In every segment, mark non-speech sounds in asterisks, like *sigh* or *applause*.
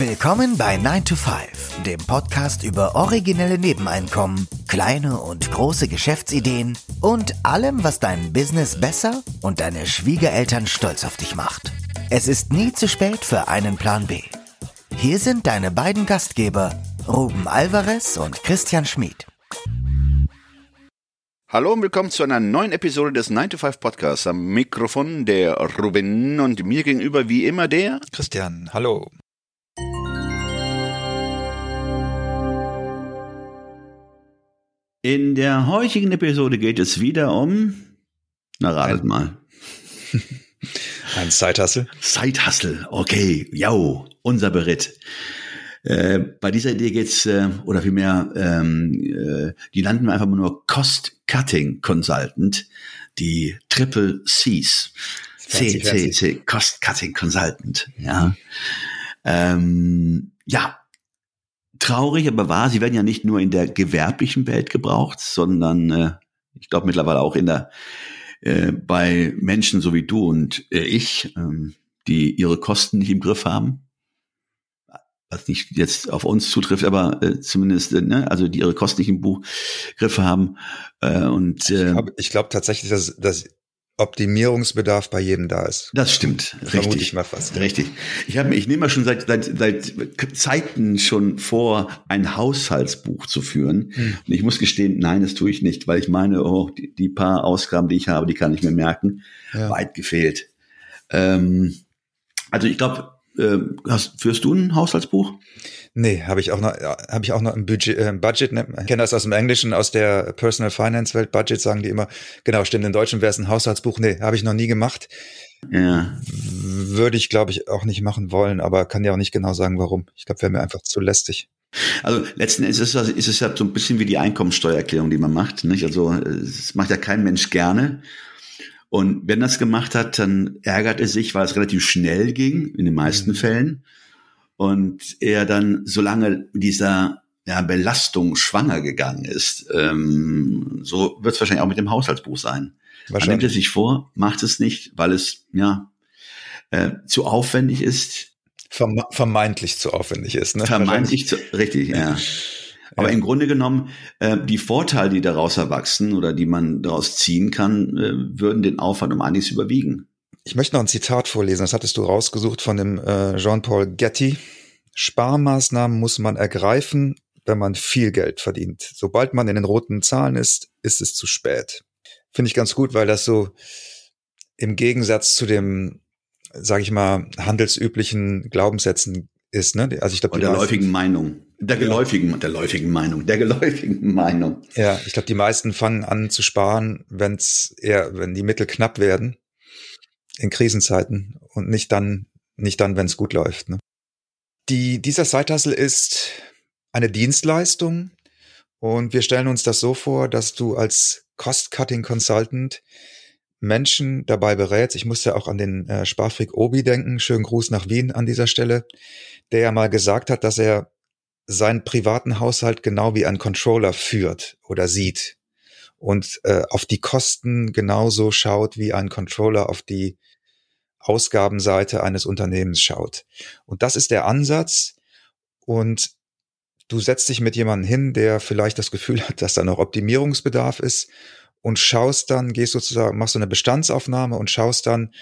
Willkommen bei 9 to 5, dem Podcast über originelle Nebeneinkommen, kleine und große Geschäftsideen und allem, was dein Business besser und deine Schwiegereltern stolz auf dich macht. Es ist nie zu spät für einen Plan B. Hier sind deine beiden Gastgeber, Ruben Alvarez und Christian Schmid. Hallo und willkommen zu einer neuen Episode des 9 to 5 Podcasts. Am Mikrofon der Ruben und mir gegenüber wie immer der Christian. Hallo. In der heutigen Episode geht es wieder um, na ratet mal. *laughs* Ein Zeithassel. Zeithassel, okay, ja, unser Beritt. Äh, bei dieser Idee geht's äh, oder vielmehr, ähm, äh, die landen wir einfach nur Cost Cutting Consultant, die Triple Cs. C, C, C, Cost Cutting Consultant, ja. Ähm, ja, traurig, aber wahr, sie werden ja nicht nur in der gewerblichen Welt gebraucht, sondern äh, ich glaube mittlerweile auch in der äh, bei Menschen so wie du und äh, ich, ähm, die ihre Kosten nicht im Griff haben. Was nicht jetzt auf uns zutrifft, aber äh, zumindest, äh, ne, also die ihre Kosten nicht im Buch Griff haben. Äh, und äh, ich glaube glaub tatsächlich, dass, dass Optimierungsbedarf bei jedem da ist. Das stimmt, das richtig. Ich mal fast. Richtig. Ich habe, ich nehme mal schon seit, seit, seit Zeiten schon vor, ein Haushaltsbuch zu führen. Hm. Und ich muss gestehen, nein, das tue ich nicht, weil ich meine, oh, die, die paar Ausgaben, die ich habe, die kann ich mir merken. Ja. Weit gefehlt. Ähm, also ich glaube, äh, hast, führst du ein Haushaltsbuch? Nee, habe ich auch noch, habe ich auch noch ein Budget, äh, Budget ne? ich kenne das aus dem Englischen, aus der Personal Finance Welt, Budget sagen die immer, genau, stimmt, in Deutschen wäre es ein Haushaltsbuch, nee, habe ich noch nie gemacht. Ja. Würde ich, glaube ich, auch nicht machen wollen, aber kann ja auch nicht genau sagen, warum. Ich glaube, wäre mir einfach zu lästig. Also letzten Endes ist es, ist es ja so ein bisschen wie die Einkommensteuererklärung, die man macht. Nicht? Also es macht ja kein Mensch gerne. Und wenn das gemacht hat, dann ärgert es sich, weil es relativ schnell ging, in den meisten mhm. Fällen und er dann, solange dieser ja, Belastung schwanger gegangen ist, ähm, so wird es wahrscheinlich auch mit dem Haushaltsbuch sein. Man nimmt es sich vor, macht es nicht, weil es ja äh, zu aufwendig ist. Verme vermeintlich zu aufwendig ist. Ne? Vermeintlich zu, richtig, ja. Aber ja. im Grunde genommen, äh, die Vorteile, die daraus erwachsen oder die man daraus ziehen kann, äh, würden den Aufwand um einiges überwiegen. Ich möchte noch ein Zitat vorlesen, das hattest du rausgesucht von dem äh, Jean-Paul Getty. Sparmaßnahmen muss man ergreifen, wenn man viel Geld verdient. Sobald man in den roten Zahlen ist, ist es zu spät. Finde ich ganz gut, weil das so im Gegensatz zu dem, sage ich mal, handelsüblichen Glaubenssätzen ist. Ne? Also ich glaube, der läufigen Meinung. Der geläufigen, der läufigen Meinung, der geläufigen Meinung. Ja, ich glaube, die meisten fangen an zu sparen, wenn's eher, wenn die Mittel knapp werden in Krisenzeiten und nicht dann, nicht dann, wenn es gut läuft. Ne? Die, dieser Side-Hustle ist eine Dienstleistung und wir stellen uns das so vor, dass du als Cost-Cutting-Consultant Menschen dabei berätst. Ich musste auch an den äh, Sparfreak Obi denken. Schönen Gruß nach Wien an dieser Stelle, der ja mal gesagt hat, dass er seinen privaten Haushalt genau wie ein Controller führt oder sieht und äh, auf die Kosten genauso schaut, wie ein Controller auf die Ausgabenseite eines Unternehmens schaut. Und das ist der Ansatz. Und du setzt dich mit jemandem hin, der vielleicht das Gefühl hat, dass da noch Optimierungsbedarf ist und schaust dann, gehst sozusagen, machst so eine Bestandsaufnahme und schaust dann,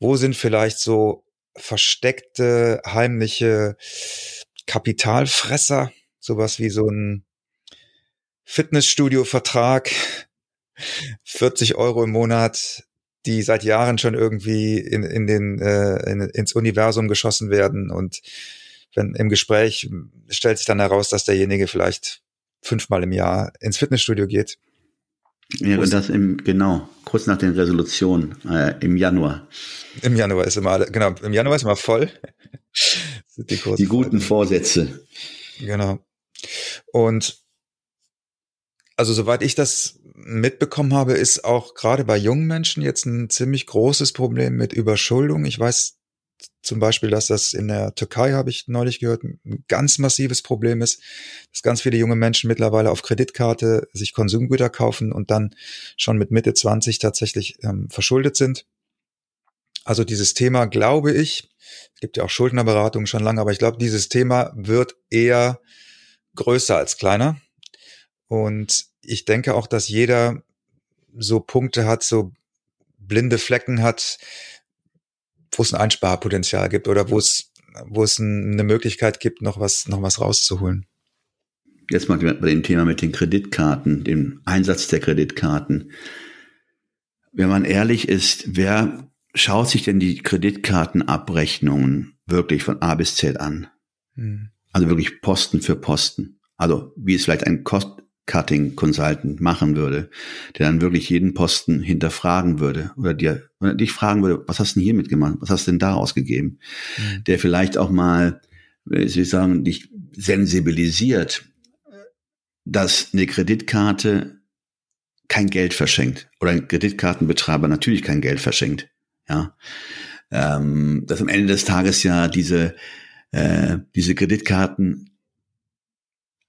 wo sind vielleicht so versteckte, heimliche Kapitalfresser, sowas wie so ein Fitnessstudio-Vertrag, 40 Euro im Monat, die seit Jahren schon irgendwie in, in den, äh, in, ins Universum geschossen werden. Und wenn im Gespräch stellt sich dann heraus, dass derjenige vielleicht fünfmal im Jahr ins Fitnessstudio geht. Ja, und das im, genau, kurz nach den Resolutionen, äh, im Januar. Im Januar ist immer, genau, im Januar ist immer voll. *laughs* die, die guten Vorsätze. Genau. Und also soweit ich das mitbekommen habe, ist auch gerade bei jungen Menschen jetzt ein ziemlich großes Problem mit Überschuldung. Ich weiß zum Beispiel, dass das in der Türkei, habe ich neulich gehört, ein ganz massives Problem ist, dass ganz viele junge Menschen mittlerweile auf Kreditkarte sich Konsumgüter kaufen und dann schon mit Mitte 20 tatsächlich ähm, verschuldet sind. Also dieses Thema, glaube ich, Es gibt ja auch Schuldnerberatungen schon lange, aber ich glaube, dieses Thema wird eher größer als kleiner. Und ich denke auch, dass jeder so Punkte hat, so blinde Flecken hat, wo es ein Einsparpotenzial gibt oder wo es, wo es eine Möglichkeit gibt, noch was, noch was rauszuholen. Jetzt mal bei dem Thema mit den Kreditkarten, dem Einsatz der Kreditkarten. Wenn man ehrlich ist, wer schaut sich denn die Kreditkartenabrechnungen wirklich von A bis Z an? Hm. Also wirklich Posten für Posten. Also wie es vielleicht ein Cost Cutting Consultant machen würde, der dann wirklich jeden Posten hinterfragen würde oder dir oder dich fragen würde, was hast du denn hier mitgemacht? Was hast du denn da ausgegeben? Mhm. Der vielleicht auch mal, ich sagen, dich sensibilisiert, dass eine Kreditkarte kein Geld verschenkt oder ein Kreditkartenbetreiber natürlich kein Geld verschenkt. Ja, ähm, dass am Ende des Tages ja diese äh, diese Kreditkarten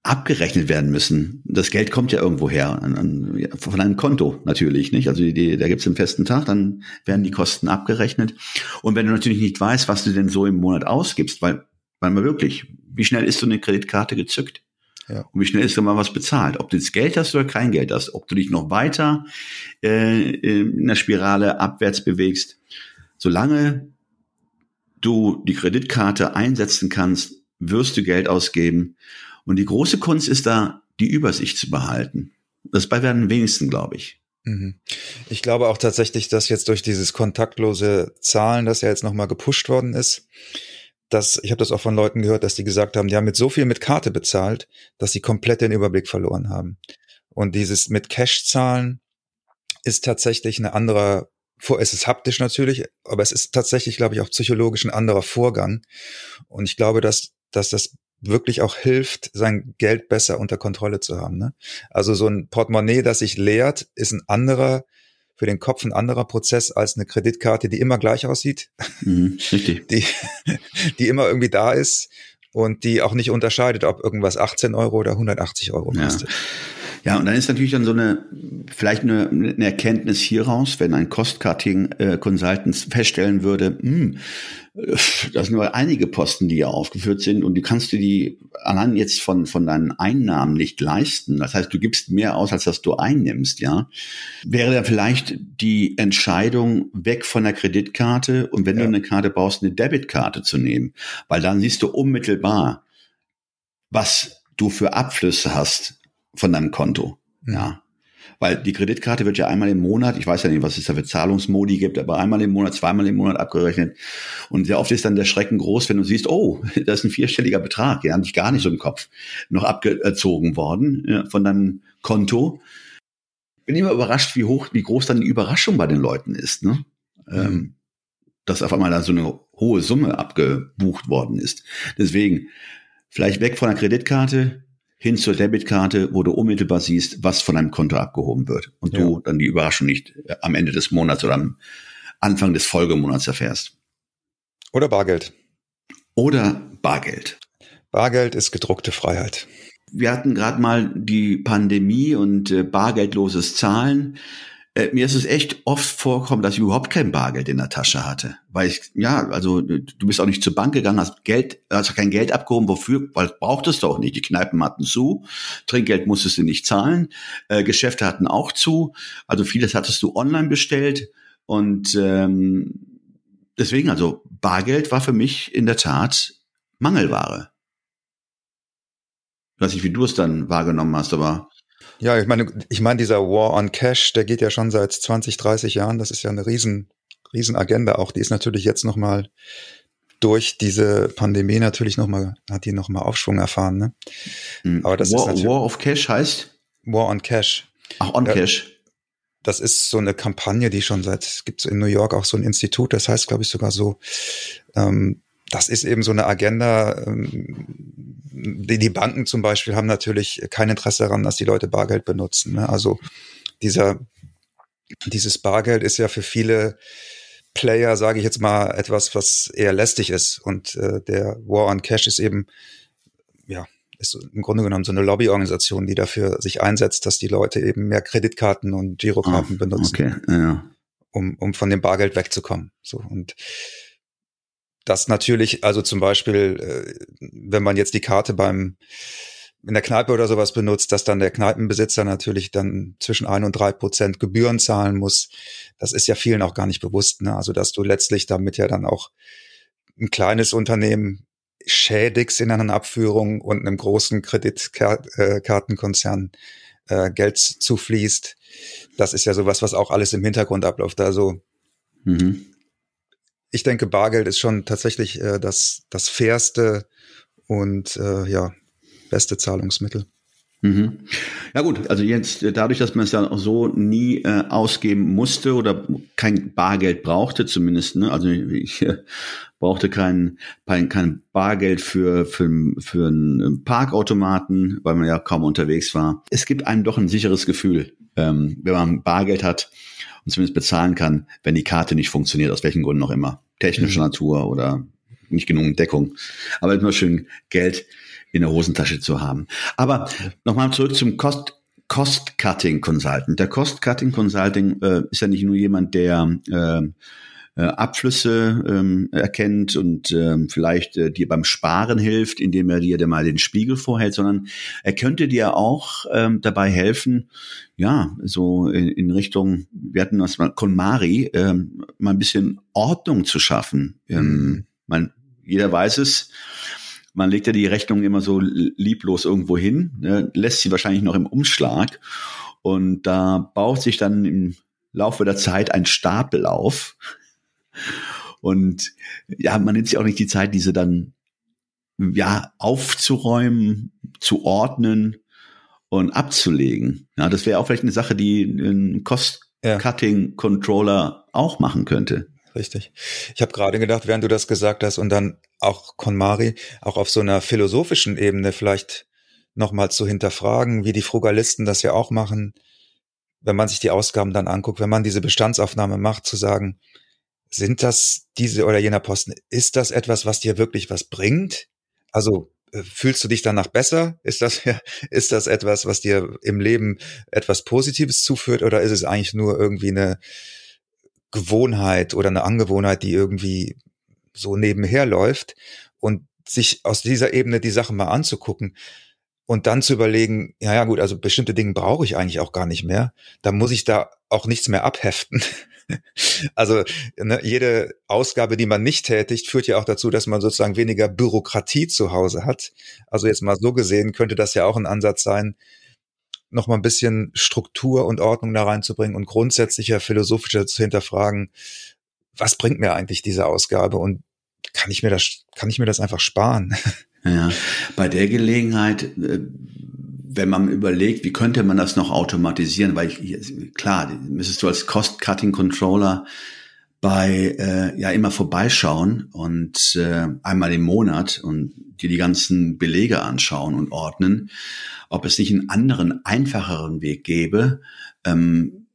abgerechnet werden müssen. Das Geld kommt ja irgendwo her, an, an, von einem Konto natürlich, nicht? Also die, da gibt es einen festen Tag, dann werden die Kosten abgerechnet. Und wenn du natürlich nicht weißt, was du denn so im Monat ausgibst, weil, weil man wirklich, wie schnell ist so eine Kreditkarte gezückt? Ja. Und wie schnell ist da mal was bezahlt? Ob du jetzt Geld hast oder kein Geld hast, ob du dich noch weiter äh, in der Spirale abwärts bewegst, solange du die Kreditkarte einsetzen kannst, wirst du Geld ausgeben. Und die große Kunst ist da, die Übersicht zu behalten. Das bei werden wenigsten, glaube ich. Mhm. Ich glaube auch tatsächlich, dass jetzt durch dieses kontaktlose Zahlen, das ja jetzt nochmal gepusht worden ist, dass, ich habe das auch von Leuten gehört, dass die gesagt haben, die haben mit so viel mit Karte bezahlt, dass sie komplett den Überblick verloren haben. Und dieses mit Cash zahlen ist tatsächlich eine andere, es ist haptisch natürlich, aber es ist tatsächlich, glaube ich, auch psychologisch ein anderer Vorgang. Und ich glaube, dass, dass das wirklich auch hilft, sein Geld besser unter Kontrolle zu haben. Ne? Also so ein Portemonnaie, das sich leert, ist ein anderer, für den Kopf ein anderer Prozess als eine Kreditkarte, die immer gleich aussieht, mhm, *laughs* richtig. Die, die immer irgendwie da ist und die auch nicht unterscheidet, ob irgendwas 18 Euro oder 180 Euro kostet. Ja. Ja, und dann ist natürlich dann so eine, vielleicht eine, eine Erkenntnis hieraus, wenn ein Cost-Cutting-Consultant äh, feststellen würde, hm, das sind nur einige Posten, die hier aufgeführt sind und die kannst du die allein jetzt von, von deinen Einnahmen nicht leisten. Das heißt, du gibst mehr aus, als dass du einnimmst, ja. Wäre dann vielleicht die Entscheidung weg von der Kreditkarte und wenn ja. du eine Karte brauchst, eine Debitkarte zu nehmen, weil dann siehst du unmittelbar, was du für Abflüsse hast von deinem Konto, ja. Weil die Kreditkarte wird ja einmal im Monat, ich weiß ja nicht, was es da für Zahlungsmodi gibt, aber einmal im Monat, zweimal im Monat abgerechnet. Und sehr oft ist dann der Schrecken groß, wenn du siehst, oh, *laughs* das ist ein vierstelliger Betrag, ja, nicht gar nicht so im Kopf, noch abgezogen worden ja, von deinem Konto. Bin immer überrascht, wie hoch, wie groß dann die Überraschung bei den Leuten ist, ne? Mhm. Ähm, dass auf einmal da so eine hohe Summe abgebucht worden ist. Deswegen, vielleicht weg von der Kreditkarte, hin zur Debitkarte, wo du unmittelbar siehst, was von deinem Konto abgehoben wird und ja. du dann die Überraschung nicht äh, am Ende des Monats oder am Anfang des Folgemonats erfährst. Oder Bargeld. Oder Bargeld. Bargeld ist gedruckte Freiheit. Wir hatten gerade mal die Pandemie und äh, bargeldloses Zahlen. Äh, mir ist es echt oft vorgekommen, dass ich überhaupt kein Bargeld in der Tasche hatte. Weil ich, ja, also du bist auch nicht zur Bank gegangen, hast Geld, hast kein Geld abgehoben, wofür? Weil brauchtest du auch nicht. Die Kneipen hatten zu, Trinkgeld musstest du nicht zahlen, äh, Geschäfte hatten auch zu. Also vieles hattest du online bestellt. Und ähm, deswegen, also Bargeld war für mich in der Tat Mangelware. Ich weiß nicht, wie du es dann wahrgenommen hast, aber ja, ich meine, ich meine, dieser War on Cash, der geht ja schon seit 20, 30 Jahren. Das ist ja eine riesen, riesen Agenda auch. Die ist natürlich jetzt nochmal durch diese Pandemie natürlich nochmal, hat die nochmal Aufschwung erfahren, ne? Hm. Aber das War, ist War of Cash heißt? War on Cash. Ach, on Cash. Das ist so eine Kampagne, die schon seit, es gibt in New York auch so ein Institut, das heißt, glaube ich, sogar so, ähm, das ist eben so eine Agenda, ähm, die, Banken zum Beispiel haben natürlich kein Interesse daran, dass die Leute Bargeld benutzen. Ne? Also dieser, dieses Bargeld ist ja für viele Player, sage ich jetzt mal, etwas, was eher lästig ist. Und äh, der War on Cash ist eben, ja, ist im Grunde genommen so eine Lobbyorganisation, die dafür sich einsetzt, dass die Leute eben mehr Kreditkarten und Girokarten ah, benutzen, okay, ja. um, um von dem Bargeld wegzukommen. So und das natürlich, also zum Beispiel, äh, wenn man jetzt die Karte beim in der Kneipe oder sowas benutzt, dass dann der Kneipenbesitzer natürlich dann zwischen ein und drei Prozent Gebühren zahlen muss. Das ist ja vielen auch gar nicht bewusst. Ne? Also dass du letztlich damit ja dann auch ein kleines Unternehmen schädigst in einer Abführung und einem großen Kreditkartenkonzern äh, Geld zufließt. Das ist ja sowas, was auch alles im Hintergrund abläuft. Also mhm ich denke, Bargeld ist schon tatsächlich äh, das, das fairste und äh, ja, beste Zahlungsmittel. Mhm. Ja gut, also jetzt dadurch, dass man es ja auch so nie äh, ausgeben musste oder kein Bargeld brauchte, zumindest, ne? also ich äh, brauchte kein, kein, kein Bargeld für, für, für einen Parkautomaten, weil man ja kaum unterwegs war. Es gibt einem doch ein sicheres Gefühl, ähm, wenn man Bargeld hat und zumindest bezahlen kann, wenn die Karte nicht funktioniert, aus welchen Gründen auch immer. Technischer mhm. Natur oder nicht genug Deckung. Aber immer schön Geld in der Hosentasche zu haben. Aber nochmal zurück zum Cost, Cost-Cutting Consultant. Der Cost-Cutting Consulting äh, ist ja nicht nur jemand, der äh, äh, Abflüsse ähm, erkennt und ähm, vielleicht äh, dir beim Sparen hilft, indem er dir mal den Spiegel vorhält, sondern er könnte dir auch ähm, dabei helfen, ja, so in, in Richtung, wir hatten das mal KonMari, ähm, mal ein bisschen Ordnung zu schaffen. Ähm, mhm. man, jeder weiß es, man legt ja die Rechnung immer so lieblos irgendwo hin, ne, lässt sie wahrscheinlich noch im Umschlag und da baut sich dann im Laufe der Zeit ein Stapel auf, und ja, man nimmt sich auch nicht die Zeit, diese dann ja aufzuräumen, zu ordnen und abzulegen. Ja, das wäre auch vielleicht eine Sache, die ein Cost-Cutting-Controller auch machen könnte. Richtig. Ich habe gerade gedacht, während du das gesagt hast und dann auch KonMari auch auf so einer philosophischen Ebene vielleicht nochmal zu hinterfragen, wie die Frugalisten das ja auch machen, wenn man sich die Ausgaben dann anguckt, wenn man diese Bestandsaufnahme macht, zu sagen, sind das diese oder jener Posten? Ist das etwas, was dir wirklich was bringt? Also äh, fühlst du dich danach besser? Ist das, *laughs* ist das etwas, was dir im Leben etwas Positives zuführt oder ist es eigentlich nur irgendwie eine Gewohnheit oder eine Angewohnheit, die irgendwie so nebenher läuft und sich aus dieser Ebene die Sachen mal anzugucken und dann zu überlegen, ja, ja, gut, also bestimmte Dinge brauche ich eigentlich auch gar nicht mehr. Da muss ich da auch nichts mehr abheften. *laughs* Also ne, jede Ausgabe, die man nicht tätigt, führt ja auch dazu, dass man sozusagen weniger Bürokratie zu Hause hat. Also jetzt mal so gesehen könnte das ja auch ein Ansatz sein, noch mal ein bisschen Struktur und Ordnung da reinzubringen und grundsätzlicher philosophischer zu hinterfragen, was bringt mir eigentlich diese Ausgabe und kann ich mir das, kann ich mir das einfach sparen? *laughs* Ja, bei der Gelegenheit, äh, wenn man überlegt, wie könnte man das noch automatisieren, weil ich, klar, müsstest du als Cost-Cutting-Controller bei äh, ja immer vorbeischauen und äh, einmal im Monat und dir die ganzen Belege anschauen und ordnen, ob es nicht einen anderen, einfacheren Weg gäbe, ähm,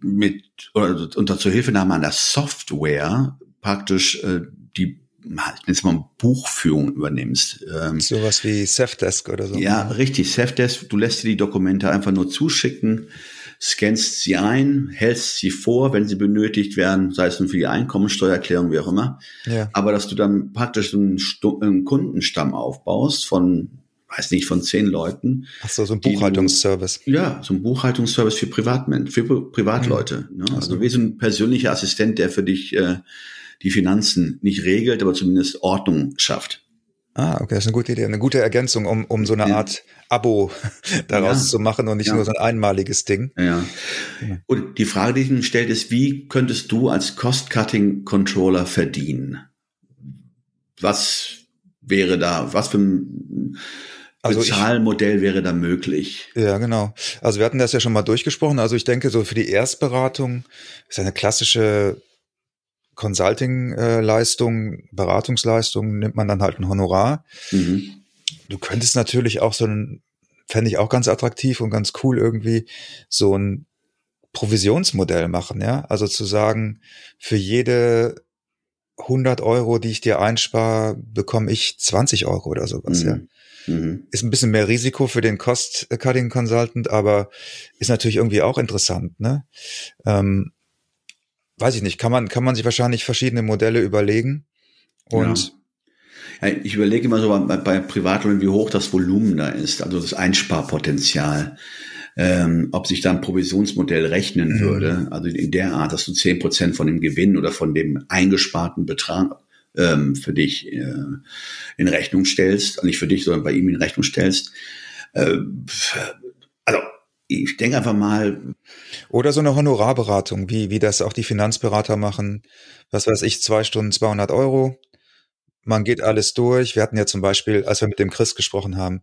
mit oder unter Zuhilfenahme einer Software praktisch äh, die jetzt mal Buchführung übernimmst. Ähm, Sowas wie Safdesk oder so. Ja, richtig. Safdesk, du lässt dir die Dokumente einfach nur zuschicken, scannst sie ein, hältst sie vor, wenn sie benötigt werden, sei es nun für die Einkommensteuererklärung, wie auch immer. Ja. Aber dass du dann praktisch einen, einen Kundenstamm aufbaust von weiß nicht, von zehn Leuten. Ach so, so ein Buchhaltungsservice. Du, ja, so ein Buchhaltungsservice für Privatmen, für Privatleute. Mhm. Ne? Also wie so ein persönlicher Assistent, der für dich äh, die Finanzen nicht regelt, aber zumindest Ordnung schafft. Ah, okay, das ist eine gute Idee, eine gute Ergänzung, um, um so eine ja. Art Abo *laughs* daraus ja. zu machen und nicht ja. nur so ein einmaliges Ding. Ja. Und die Frage, die sich stellt, ist, wie könntest du als Cost-Cutting-Controller verdienen? Was wäre da, was für ein also Bezahlmodell ich, wäre da möglich? Ja, genau. Also wir hatten das ja schon mal durchgesprochen. Also ich denke, so für die Erstberatung ist eine klassische Consulting-Leistung, Beratungsleistung nimmt man dann halt ein Honorar. Mhm. Du könntest natürlich auch so ein, fände ich auch ganz attraktiv und ganz cool irgendwie, so ein Provisionsmodell machen, ja. Also zu sagen, für jede 100 Euro, die ich dir einspare, bekomme ich 20 Euro oder sowas, mhm. ja. Mhm. Ist ein bisschen mehr Risiko für den Cost-Cutting Consultant, aber ist natürlich irgendwie auch interessant, ne? Ähm, weiß ich nicht, kann man, kann man sich wahrscheinlich verschiedene Modelle überlegen Und ja. Ja, ich überlege immer so bei, bei Privatleuten, wie hoch das Volumen da ist, also das Einsparpotenzial. Ähm, ob sich da ein Provisionsmodell rechnen mhm. würde, also in der Art, dass du zehn Prozent von dem Gewinn oder von dem eingesparten Betrag ähm, für dich äh, in Rechnung stellst, nicht für dich, sondern bei ihm in Rechnung stellst. Äh, also ich denke einfach mal. Oder so eine Honorarberatung, wie, wie das auch die Finanzberater machen. Was weiß ich, zwei Stunden 200 Euro. Man geht alles durch. Wir hatten ja zum Beispiel, als wir mit dem Chris gesprochen haben,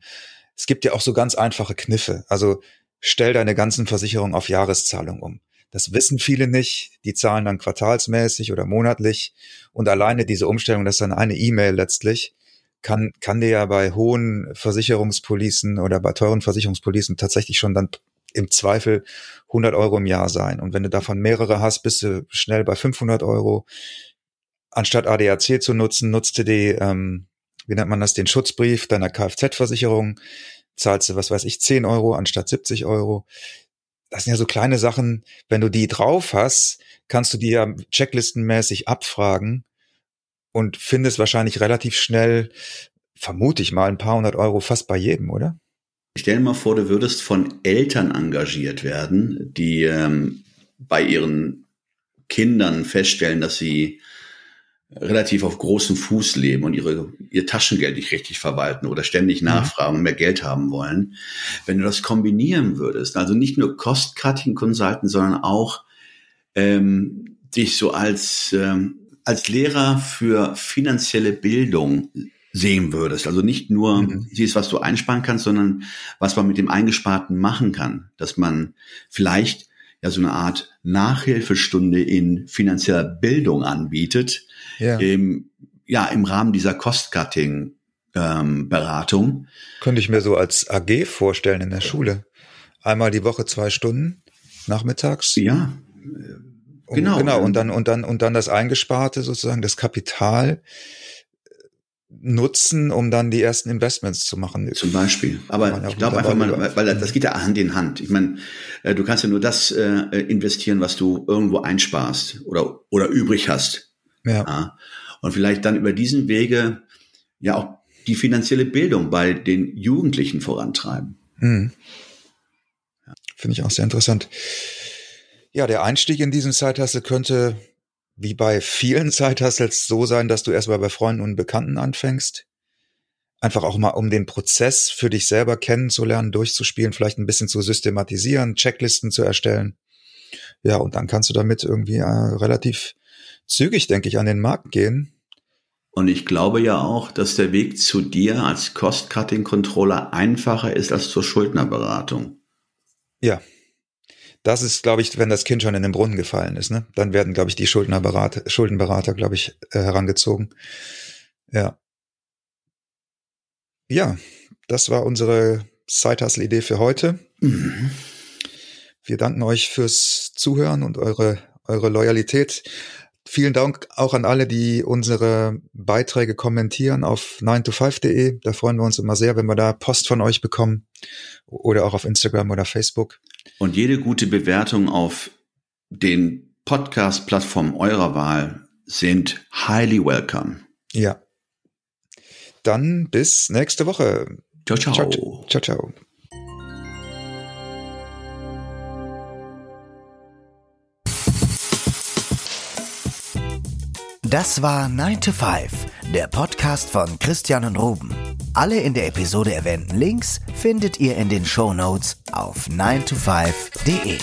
es gibt ja auch so ganz einfache Kniffe. Also stell deine ganzen Versicherungen auf Jahreszahlung um. Das wissen viele nicht. Die zahlen dann quartalsmäßig oder monatlich. Und alleine diese Umstellung, das ist dann eine E-Mail letztlich, kann, kann dir ja bei hohen Versicherungspolicen oder bei teuren Versicherungspolicen tatsächlich schon dann im Zweifel 100 Euro im Jahr sein. Und wenn du davon mehrere hast, bist du schnell bei 500 Euro. Anstatt ADAC zu nutzen, nutzt du die, ähm, wie nennt man das, den Schutzbrief deiner Kfz-Versicherung, zahlst du, was weiß ich, 10 Euro anstatt 70 Euro. Das sind ja so kleine Sachen, wenn du die drauf hast, kannst du die ja checklistenmäßig abfragen und findest wahrscheinlich relativ schnell, vermute ich mal, ein paar hundert Euro fast bei jedem, oder? Stell dir mal vor, du würdest von Eltern engagiert werden, die ähm, bei ihren Kindern feststellen, dass sie relativ auf großem Fuß leben und ihre, ihr Taschengeld nicht richtig verwalten oder ständig mhm. nachfragen und mehr Geld haben wollen. Wenn du das kombinieren würdest, also nicht nur Cost-Cutting-Consultant, sondern auch ähm, dich so als, ähm, als Lehrer für finanzielle Bildung sehen würdest. Also nicht nur mhm. siehst, was du einsparen kannst, sondern was man mit dem Eingesparten machen kann. Dass man vielleicht ja so eine Art Nachhilfestunde in finanzieller Bildung anbietet, ja, im, ja, im Rahmen dieser Cost-Cutting ähm, Beratung. Könnte ich mir so als AG vorstellen in der Schule. Einmal die Woche zwei Stunden nachmittags. Ja. Genau. Und, genau. Und dann, und dann, und dann das Eingesparte sozusagen, das Kapital nutzen, um dann die ersten Investments zu machen. Zum Beispiel. Aber ich glaube einfach mal, weil das geht ja Hand in Hand. Ich meine, äh, du kannst ja nur das äh, investieren, was du irgendwo einsparst oder, oder übrig hast. Ja. ja. Und vielleicht dann über diesen Wege ja auch die finanzielle Bildung bei den Jugendlichen vorantreiben. Ja. Finde ich auch sehr interessant. Ja, der Einstieg in diesen Zeithassel könnte wie bei vielen *laughs* Zeithustles so sein, dass du erstmal bei Freunden und Bekannten anfängst. Einfach auch mal, um den Prozess für dich selber kennenzulernen, durchzuspielen, vielleicht ein bisschen zu systematisieren, Checklisten zu erstellen. Ja, und dann kannst du damit irgendwie äh, relativ zügig, denke ich, an den Markt gehen. Und ich glaube ja auch, dass der Weg zu dir als Cost-Cutting-Controller einfacher ist als zur Schuldnerberatung. Ja, das ist, glaube ich, wenn das Kind schon in den Brunnen gefallen ist, ne? Dann werden, glaube ich, die Schuldnerberater, Schuldenberater, glaube ich, äh, herangezogen. Ja. Ja, das war unsere Side-Hustle-Idee für heute. Mhm. Wir danken euch fürs Zuhören und eure, eure Loyalität. Vielen Dank auch an alle, die unsere Beiträge kommentieren auf 9to5.de. Da freuen wir uns immer sehr, wenn wir da Post von euch bekommen oder auch auf Instagram oder Facebook. Und jede gute Bewertung auf den Podcast-Plattformen eurer Wahl sind highly welcome. Ja. Dann bis nächste Woche. Ciao, ciao. Ciao, ciao. ciao. Das war 9 to 5, der Podcast von Christian und Ruben. Alle in der Episode erwähnten Links findet ihr in den Show Notes auf 9to5.de.